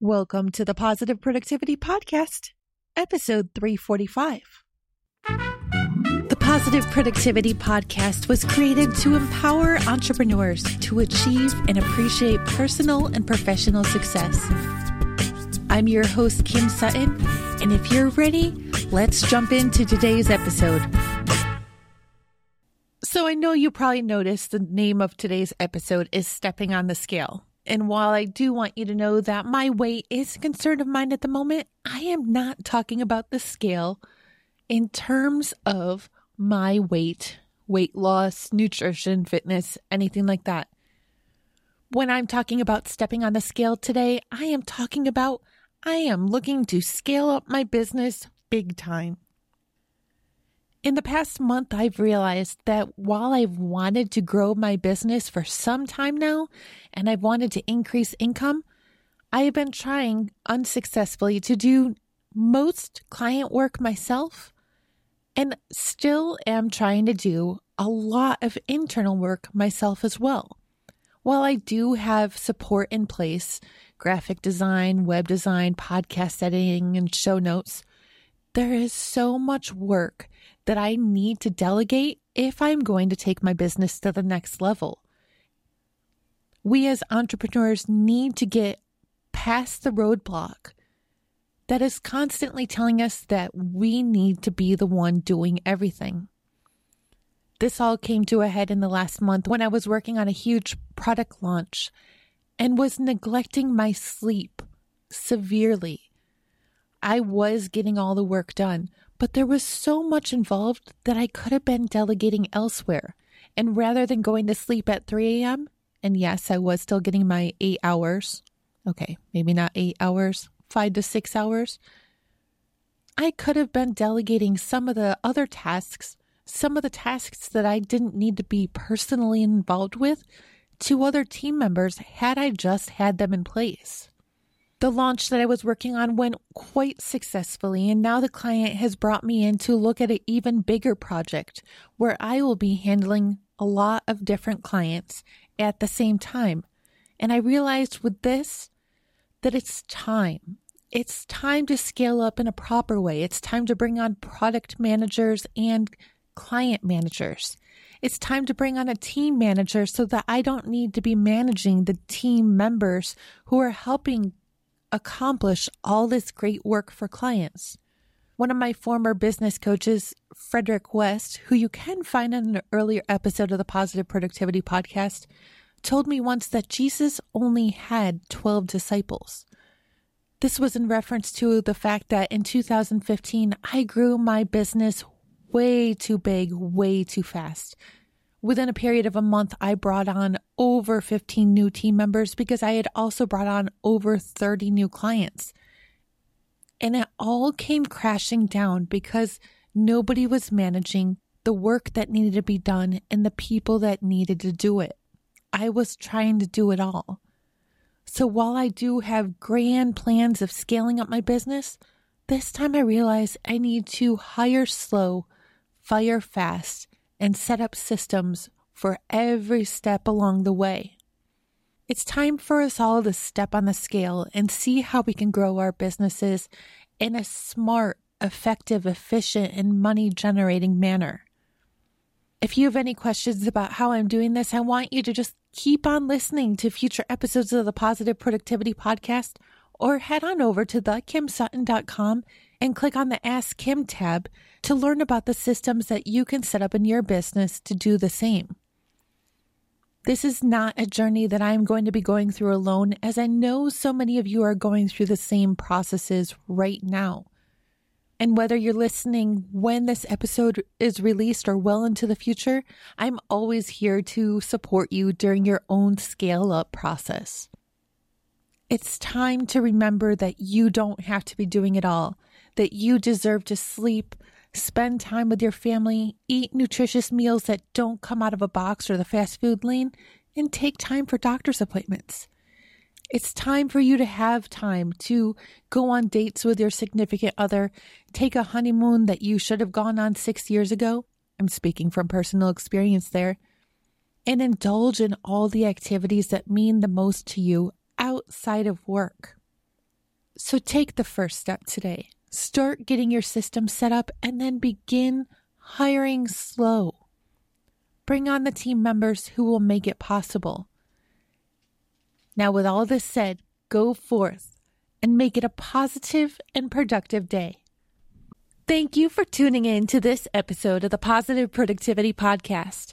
Welcome to the Positive Productivity Podcast, episode 345. The Positive Productivity Podcast was created to empower entrepreneurs to achieve and appreciate personal and professional success. I'm your host, Kim Sutton, and if you're ready, let's jump into today's episode. So, I know you probably noticed the name of today's episode is Stepping on the Scale. And while I do want you to know that my weight is a concern of mine at the moment, I am not talking about the scale in terms of my weight, weight loss, nutrition, fitness, anything like that. When I'm talking about stepping on the scale today, I am talking about I am looking to scale up my business big time. In the past month, I've realized that while I've wanted to grow my business for some time now and I've wanted to increase income, I have been trying unsuccessfully to do most client work myself and still am trying to do a lot of internal work myself as well. While I do have support in place graphic design, web design, podcast editing, and show notes there is so much work that I need to delegate if I'm going to take my business to the next level. We as entrepreneurs need to get past the roadblock that is constantly telling us that we need to be the one doing everything. This all came to a head in the last month when I was working on a huge product launch and was neglecting my sleep severely. I was getting all the work done, but there was so much involved that I could have been delegating elsewhere. And rather than going to sleep at 3 a.m., and yes, I was still getting my eight hours. Okay, maybe not eight hours, five to six hours. I could have been delegating some of the other tasks, some of the tasks that I didn't need to be personally involved with, to other team members had I just had them in place. The launch that I was working on went quite successfully, and now the client has brought me in to look at an even bigger project where I will be handling a lot of different clients at the same time. And I realized with this that it's time. It's time to scale up in a proper way. It's time to bring on product managers and client managers. It's time to bring on a team manager so that I don't need to be managing the team members who are helping accomplish all this great work for clients. One of my former business coaches, Frederick West, who you can find in an earlier episode of the Positive Productivity Podcast, told me once that Jesus only had 12 disciples. This was in reference to the fact that in 2015, I grew my business way too big, way too fast. Within a period of a month, I brought on over 15 new team members because I had also brought on over 30 new clients. And it all came crashing down because nobody was managing the work that needed to be done and the people that needed to do it. I was trying to do it all. So while I do have grand plans of scaling up my business, this time I realize I need to hire slow, fire fast, and set up systems for every step along the way. It's time for us all to step on the scale and see how we can grow our businesses in a smart, effective, efficient, and money generating manner. If you have any questions about how I'm doing this, I want you to just keep on listening to future episodes of the Positive Productivity Podcast or head on over to thekimsutton.com and click on the Ask Kim tab to learn about the systems that you can set up in your business to do the same. This is not a journey that I'm going to be going through alone, as I know so many of you are going through the same processes right now. And whether you're listening when this episode is released or well into the future, I'm always here to support you during your own scale up process. It's time to remember that you don't have to be doing it all, that you deserve to sleep, spend time with your family, eat nutritious meals that don't come out of a box or the fast food lane, and take time for doctor's appointments. It's time for you to have time to go on dates with your significant other, take a honeymoon that you should have gone on six years ago. I'm speaking from personal experience there. And indulge in all the activities that mean the most to you outside of work. So take the first step today. Start getting your system set up and then begin hiring slow. Bring on the team members who will make it possible. Now, with all this said, go forth and make it a positive and productive day. Thank you for tuning in to this episode of the Positive Productivity Podcast.